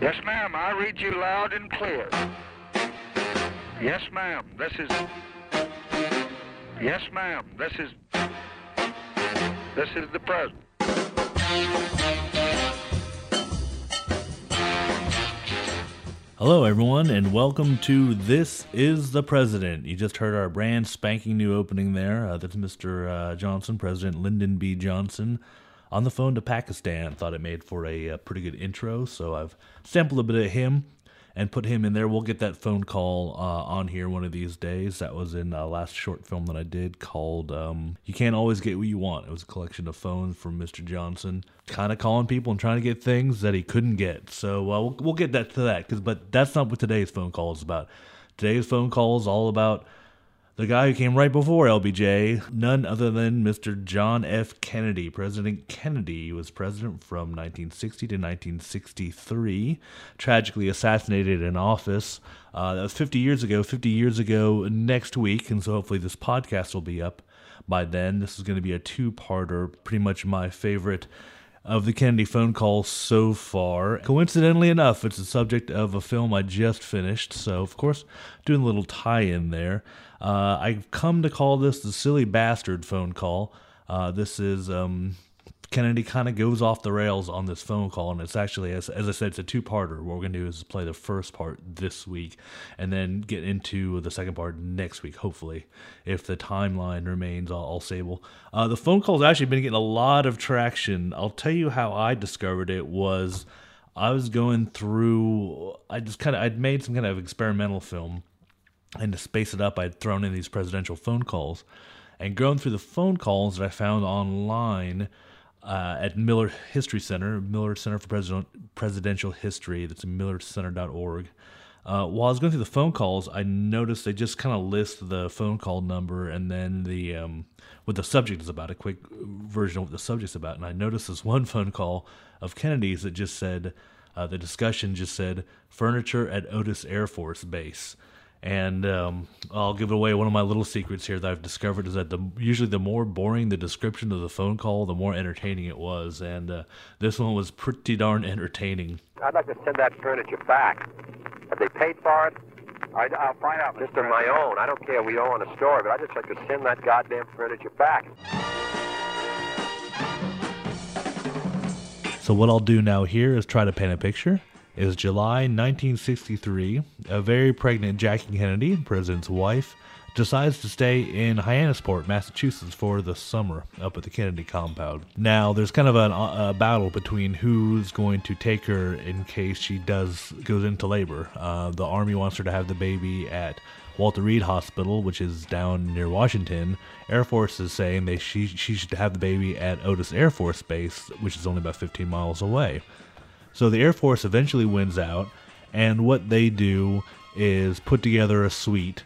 Yes, ma'am. I read you loud and clear. Yes, ma'am. This is. Yes, ma'am. This is. This is the president. Hello, everyone, and welcome to This is the President. You just heard our brand spanking new opening there. Uh, that's Mr. Uh, Johnson, President Lyndon B. Johnson, on the phone to Pakistan. Thought it made for a, a pretty good intro, so I've sampled a bit of him and put him in there. We'll get that phone call uh, on here one of these days. That was in uh, last short film that I did called um, "You Can't Always Get What You Want." It was a collection of phones from Mr. Johnson, kind of calling people and trying to get things that he couldn't get. So uh, we'll, we'll get that to that, cause but that's not what today's phone call is about. Today's phone call is all about the guy who came right before LBJ, none other than Mr. John F. Kennedy. President Kennedy was president from 1960 to 1963, tragically assassinated in office. Uh, that was 50 years ago. 50 years ago next week, and so hopefully this podcast will be up by then. This is going to be a two parter, pretty much my favorite of the Kennedy phone calls so far. Coincidentally enough, it's the subject of a film I just finished, so of course, doing a little tie in there. Uh, I've come to call this the silly bastard phone call. Uh, this is um, Kennedy kind of goes off the rails on this phone call, and it's actually, as, as I said, it's a two-parter. What we're gonna do is play the first part this week, and then get into the second part next week, hopefully, if the timeline remains all, all stable. Uh, the phone call's actually been getting a lot of traction. I'll tell you how I discovered it was I was going through. I just kind of I'd made some kind of experimental film and to space it up, I'd thrown in these presidential phone calls. And going through the phone calls that I found online uh, at Miller History Center, Miller Center for President, Presidential History, that's millercenter.org. Uh, while I was going through the phone calls, I noticed they just kind of list the phone call number and then the um, what the subject is about, a quick version of what the subject's about. And I noticed this one phone call of Kennedy's that just said, uh, the discussion just said, furniture at Otis Air Force Base. And um, I'll give away one of my little secrets here that I've discovered is that the usually the more boring the description of the phone call, the more entertaining it was. And uh, this one was pretty darn entertaining. I'd like to send that furniture back. Have they paid for it? I, will find out. Just on my own. I don't care. We own a store, but I'd just like to send that goddamn furniture back. So what I'll do now here is try to paint a picture is July 1963. A very pregnant Jackie Kennedy, president's wife, decides to stay in Hyannisport, Massachusetts for the summer up at the Kennedy compound. Now, there's kind of a, a battle between who's going to take her in case she does goes into labor. Uh, the Army wants her to have the baby at Walter Reed Hospital, which is down near Washington. Air Force is saying they she she should have the baby at Otis Air Force Base, which is only about 15 miles away. So the Air Force eventually wins out, and what they do is put together a suite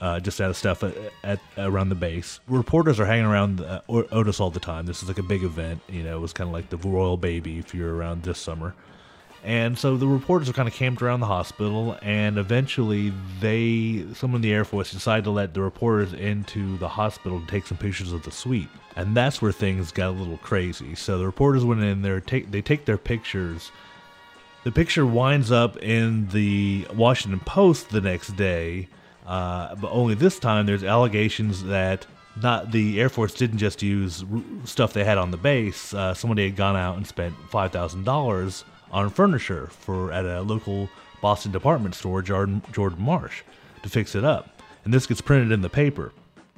uh, just out of stuff at, at, around the base. Reporters are hanging around uh, Otis all the time. This is like a big event. You know, it was kind of like the royal baby if you're around this summer. And so the reporters are kind of camped around the hospital, and eventually they, someone in the Air Force, decided to let the reporters into the hospital to take some pictures of the suite. And that's where things got a little crazy. So the reporters went in there, take they take their pictures the picture winds up in the Washington Post the next day, uh, but only this time there's allegations that not the Air Force didn't just use stuff they had on the base. Uh, somebody had gone out and spent five thousand dollars on furniture for at a local Boston department store, Jordan, Jordan Marsh, to fix it up, and this gets printed in the paper.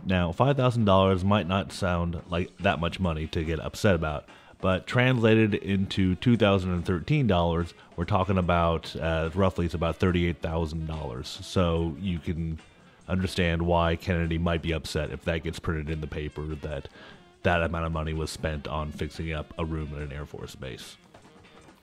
Now, five thousand dollars might not sound like that much money to get upset about, but translated into 2013 dollars, we're talking about uh, roughly it's about $38,000. So you can understand why Kennedy might be upset if that gets printed in the paper that that amount of money was spent on fixing up a room at an Air Force base.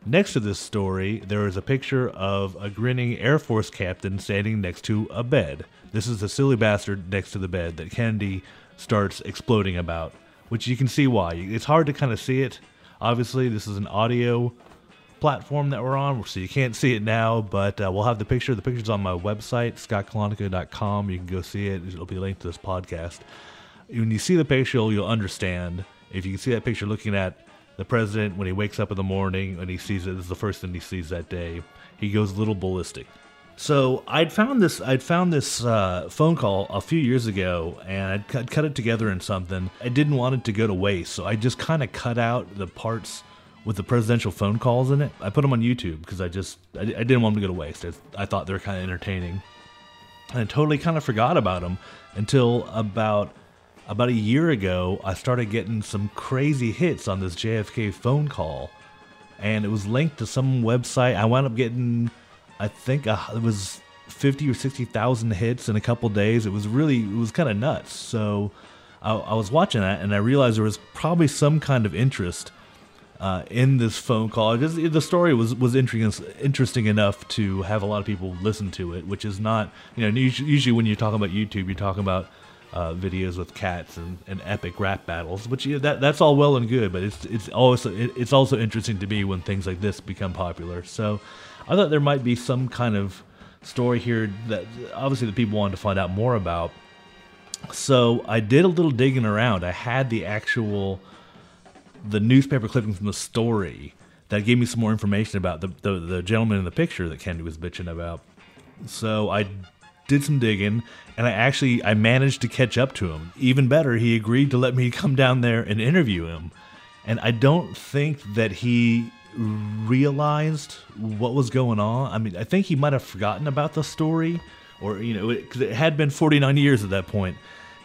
Next to this story, there is a picture of a grinning Air Force captain standing next to a bed. This is the silly bastard next to the bed that Kennedy starts exploding about which you can see why. It's hard to kind of see it. Obviously, this is an audio platform that we're on, so you can't see it now, but uh, we'll have the picture. The picture's on my website, scottkalanico.com. You can go see it. It'll be linked to this podcast. When you see the picture, you'll understand. If you can see that picture looking at the president, when he wakes up in the morning and he sees it, this is the first thing he sees that day. He goes a little ballistic. So I'd found this I'd found this uh, phone call a few years ago, and I'd cut, cut it together in something. I didn't want it to go to waste, so I just kind of cut out the parts with the presidential phone calls in it. I put them on YouTube because I just I, I, didn't want them to go to waste. I, I thought they were kind of entertaining, and I totally kind of forgot about them until about about a year ago. I started getting some crazy hits on this JFK phone call, and it was linked to some website. I wound up getting I think uh, it was fifty or sixty thousand hits in a couple days. It was really it was kind of nuts. So I, I, was watching that and I realized there was probably some kind of interest uh, in this phone call. Just, the story was was interesting interesting enough to have a lot of people listen to it, which is not you know usually when you're talking about YouTube, you're talking about uh, videos with cats and, and epic rap battles, which you know, that that's all well and good, but it's it's also it, it's also interesting to me when things like this become popular. So I thought there might be some kind of story here that obviously the people wanted to find out more about. So I did a little digging around. I had the actual the newspaper clipping from the story that gave me some more information about the, the, the gentleman in the picture that Kennedy was bitching about. So I did some digging and I actually I managed to catch up to him. Even better, he agreed to let me come down there and interview him. And I don't think that he realized what was going on. I mean, I think he might have forgotten about the story, or you know, because it, it, had been 49 years at that point.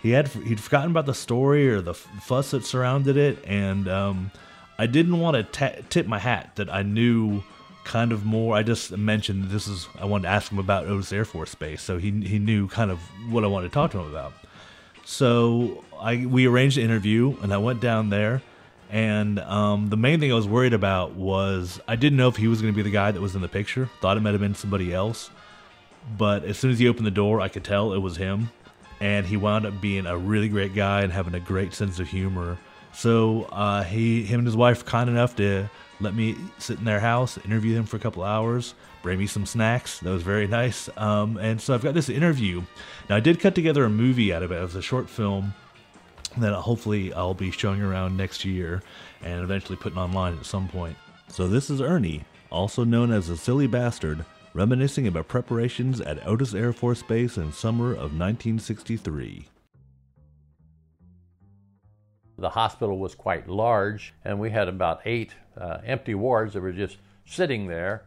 He had he'd forgotten about the story or the fuss that surrounded it, and um, I didn't want to tip my hat that I knew kind of more. I just mentioned this is I wanted to ask him about Otis Air Force Base, so he he knew kind of what I wanted to talk to him about. So I we arranged an interview, and I went down there and um, the main thing I was worried about was I didn't know if he was going to be the guy that was in the picture. Thought it might have been somebody else. But as soon as he opened the door, I could tell it was him. And he wound up being a really great guy and having a great sense of humor. So uh, he, him and his wife, kind enough to let me sit in their house, interview them for a couple hours, bring me some snacks. That was very nice. Um, and so I've got this interview. Now I did cut together a movie out of it. It was a short film that hopefully I'll be showing around next year and eventually putting online at some point. So this is Ernie, also known as the silly bastard, reminiscing about preparations at Otis Air Force Base in summer of 1963. The hospital was quite large, and we had about eight uh, empty wards that were just sitting there.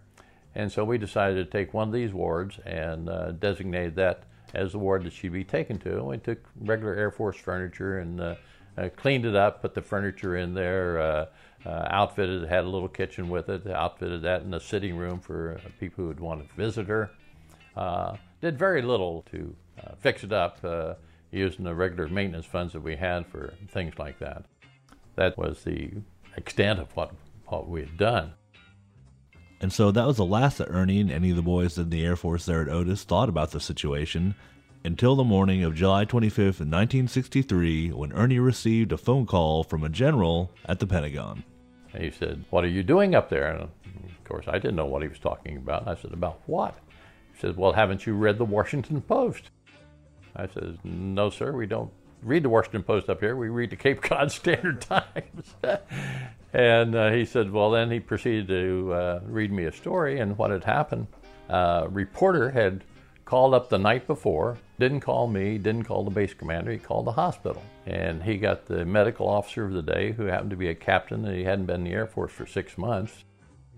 And so we decided to take one of these wards and uh, designated that as the ward that she'd be taken to. And we took regular Air Force furniture and uh, uh, cleaned it up, put the furniture in there, uh, uh outfitted it, had a little kitchen with it, outfitted that in a sitting room for uh, people who would want to visit her. Uh, did very little to fix it up using the regular maintenance funds that we had for things like that. That was the extent of what, what we had done. And so that was the last that Ernie and any of the boys in the Air Force there at Otis thought about the situation until the morning of July 25th, 1963, when Ernie received a phone call from a general at the Pentagon. he said, What are you doing up there? And of course, I didn't know what he was talking about. I said, About what? He said, Well, haven't you read the Washington Post? I said, No, sir, we don't read the Washington Post up here. We read the Cape Cod Standard Times. and uh, he said, well, then he proceeded to uh, read me a story and what had happened. Uh, reporter had called up the night before, didn't call me, didn't call the base commander, he called the hospital. And he got the medical officer of the day, who happened to be a captain, and he hadn't been in the Air Force for six months,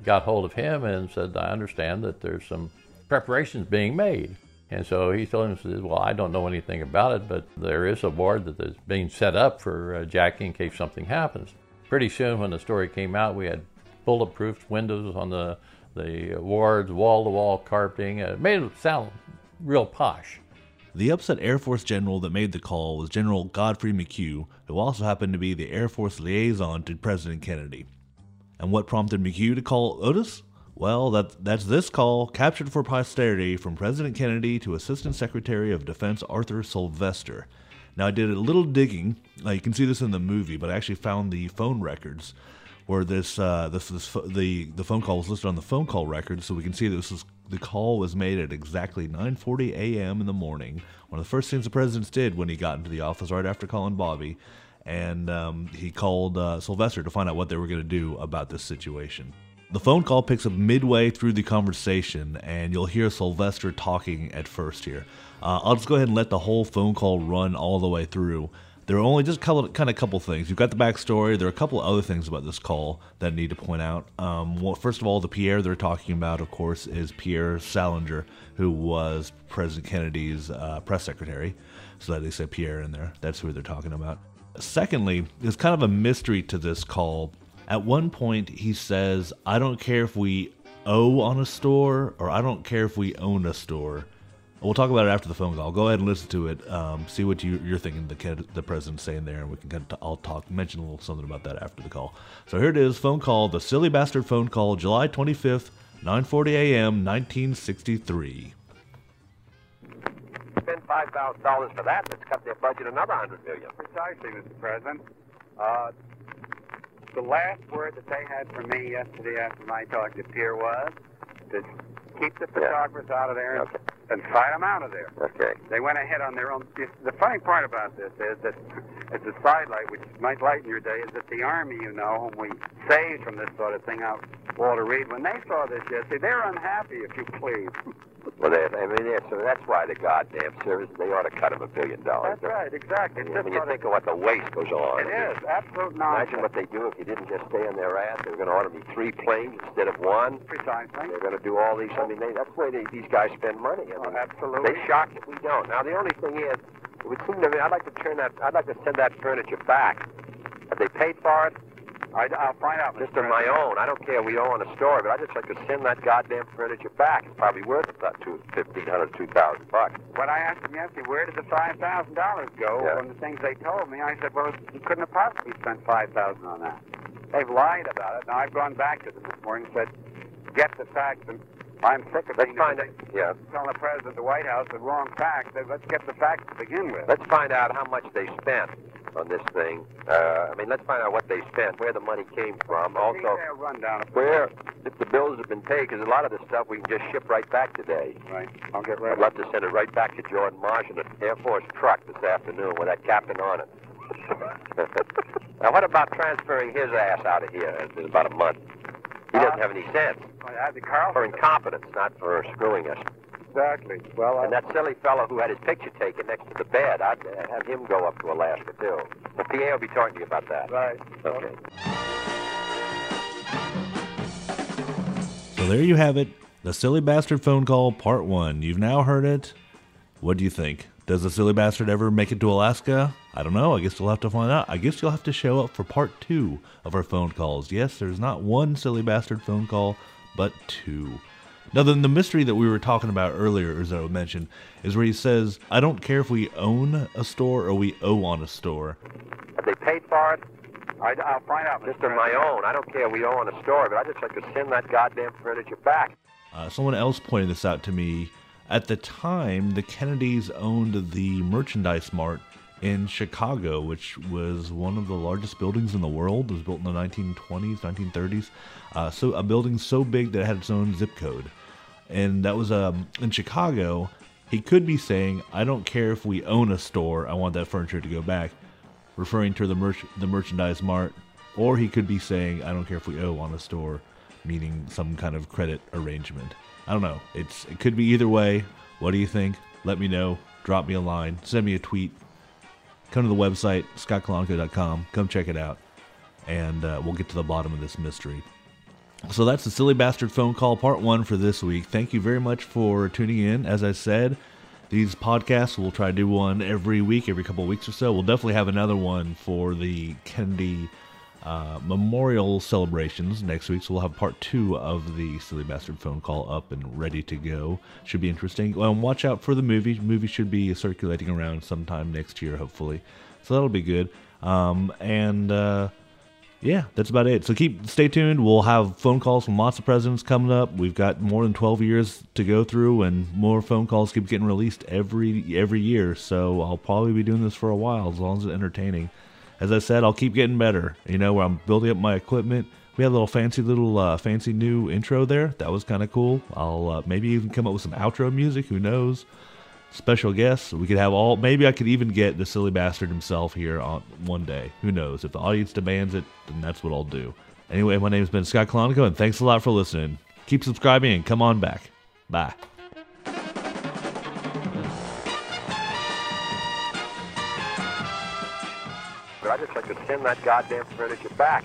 got hold of him and said, I understand that there's some preparations being made. And so he told him, Well, I don't know anything about it, but there is a ward that is being set up for uh, Jackie in case something happens. Pretty soon, when the story came out, we had bulletproof windows on the, the wards, wall to wall carpeting. It made it sound real posh. The upset Air Force general that made the call was General Godfrey McHugh, who also happened to be the Air Force liaison to President Kennedy. And what prompted McHugh to call Otis? Well, that, that's this call, captured for posterity from President Kennedy to Assistant Secretary of Defense Arthur Sylvester. Now, I did a little digging. Uh, you can see this in the movie, but I actually found the phone records where this, uh, this, this the, the phone call was listed on the phone call records, so we can see this was the call was made at exactly 9:40 a.m. in the morning. One of the first things the president did when he got into the office right after calling Bobby, and um, he called uh, Sylvester to find out what they were going to do about this situation. The phone call picks up midway through the conversation, and you'll hear Sylvester talking at first here. Uh, I'll just go ahead and let the whole phone call run all the way through. There are only just couple, kind of a couple things. You've got the backstory. There are a couple other things about this call that I need to point out. Um, well, first of all, the Pierre they're talking about, of course, is Pierre Salinger, who was President Kennedy's uh, press secretary. So that they say Pierre in there. That's who they're talking about. Secondly, there's kind of a mystery to this call. At one point, he says, I don't care if we owe on a store or I don't care if we own a store. We'll talk about it after the phone call. Go ahead and listen to it. Um, see what you, are thinking the the president's saying there, and we can kind of t- I'll talk mention a little something about that after the call. So here it is, phone call, the silly bastard phone call, July 25th, 9:40 a.m., 1963. Spend five thousand dollars for that. Let's cut their budget another hundred million. Precisely, Mr. President. Uh, the last word that they had for me yesterday after my talk to Pierre was to keep the photographers out of there and, Okay. and fight them out of there. Okay. They went ahead on their own. The funny part about this is that it's a sidelight, which might lighten your day, is that the Army, you know, whom we saved from this sort of thing out, Walter Reed, when they saw this yesterday, they're unhappy, if you please. Well, they, I mean, yeah, so that's why the goddamn service they ought to cut him a billion dollars. That's right, exactly. I mean, you think of what the waste goes on. it is absolute nonsense. Imagine what they do if you didn't just stay on their ass. They're going to order me three planes instead of one. Precisely. They're going to do all these. I mean, they, that's the way they, these guys spend money. I Oh, absolutely. They shock if we don't. Now, the only thing is, it would seem to me, I'd like to turn that, I'd like to send that furniture back. Have they paid for it? I, I'll find out, Mr. Just on my own. I don't care. We owe on a store, but I'd just like to send that goddamn furniture back. It's probably worth about two, fifteen hundred, two thousand bucks. When I asked them yesterday, where did the five thousand dollars go? Yeah. From the things they told me, I said, well, you couldn't have possibly spent five thousand on that. They've lied about it. Now I've gone back to them this morning and said, get the facts. And I'm sick of Let's being find out. Yeah. telling the president of the White House the wrong facts. Let's get the facts to begin with. Let's find out how much they spent on this thing. Uh, I mean, let's find out what they spent, where the money came from. Give Also, rundown. Of where if the bills have been paid, because a lot of this stuff we can just ship right back today. Right. I'll get I'd ready. love to send it right back to Jordan Marsh in an Air Force truck this afternoon with that captain on it. now, what about transferring his ass out of here in about a month? He doesn't have any sense. I had the Carl. For incompetence, not for screwing us. Exactly. Well, And I, that silly fellow who had his picture taken next to the bed, I'd uh, have him go up to Alaska, too. Well, Pierre will be talking to you about that. right. Okay. So there you have it. The Silly Bastard phone call, part one. You've now heard it. What do you think? Does the silly bastard ever make it to Alaska? I don't know. I guess you'll have to find out. I guess you'll have to show up for part two of our phone calls. Yes, there's not one silly bastard phone call, but two. Now, then the mystery that we were talking about earlier, as I mentioned, is where he says, I don't care if we own a store or we owe on a store. Have they paid for it? I, I'll find out. Just Mr. on my own. I don't care. if We owe on a store, but I'd just like to send that goddamn furniture back. Uh, someone else pointed this out to me. At the time, the Kennedys owned the Merchandise Mart in Chicago, which was one of the largest buildings in the world. It was built in the 1920s, 1930s. Uh, so a building so big that it had its own zip code, and that was um, in Chicago. He could be saying, "I don't care if we own a store. I want that furniture to go back," referring to the merch the Merchandise Mart, or he could be saying, "I don't care if we owe on a store," meaning some kind of credit arrangement. I don't know. It's it could be either way. What do you think? Let me know. Drop me a line. Send me a tweet. Come to the website scottkalanko.com. Come check it out, and uh, we'll get to the bottom of this mystery. So that's the silly bastard phone call part one for this week. Thank you very much for tuning in. As I said, these podcasts we'll try to do one every week, every couple of weeks or so. We'll definitely have another one for the Kennedy uh, memorial celebrations next week. So we'll have part two of the silly bastard phone call up and ready to go. Should be interesting. And watch out for the movie. The movie should be circulating around sometime next year, hopefully. So that'll be good. Um, and uh, yeah, that's about it. So keep stay tuned. We'll have phone calls from lots of presidents coming up. We've got more than 12 years to go through, and more phone calls keep getting released every every year. So I'll probably be doing this for a while, as long as it's entertaining. As I said, I'll keep getting better. You know, where I'm building up my equipment. We had a little fancy little uh, fancy new intro there. That was kind of cool. I'll uh, maybe even come up with some outro music. Who knows? special guests. We could have all. Maybe I could even get the silly bastard himself here on one day. Who knows? If the audience demands it, then that's what I'll do. Anyway, my name has been Scott Colonico, and thanks a lot for listening. Keep subscribing and come on back. Bye. I to send that goddamn furniture back.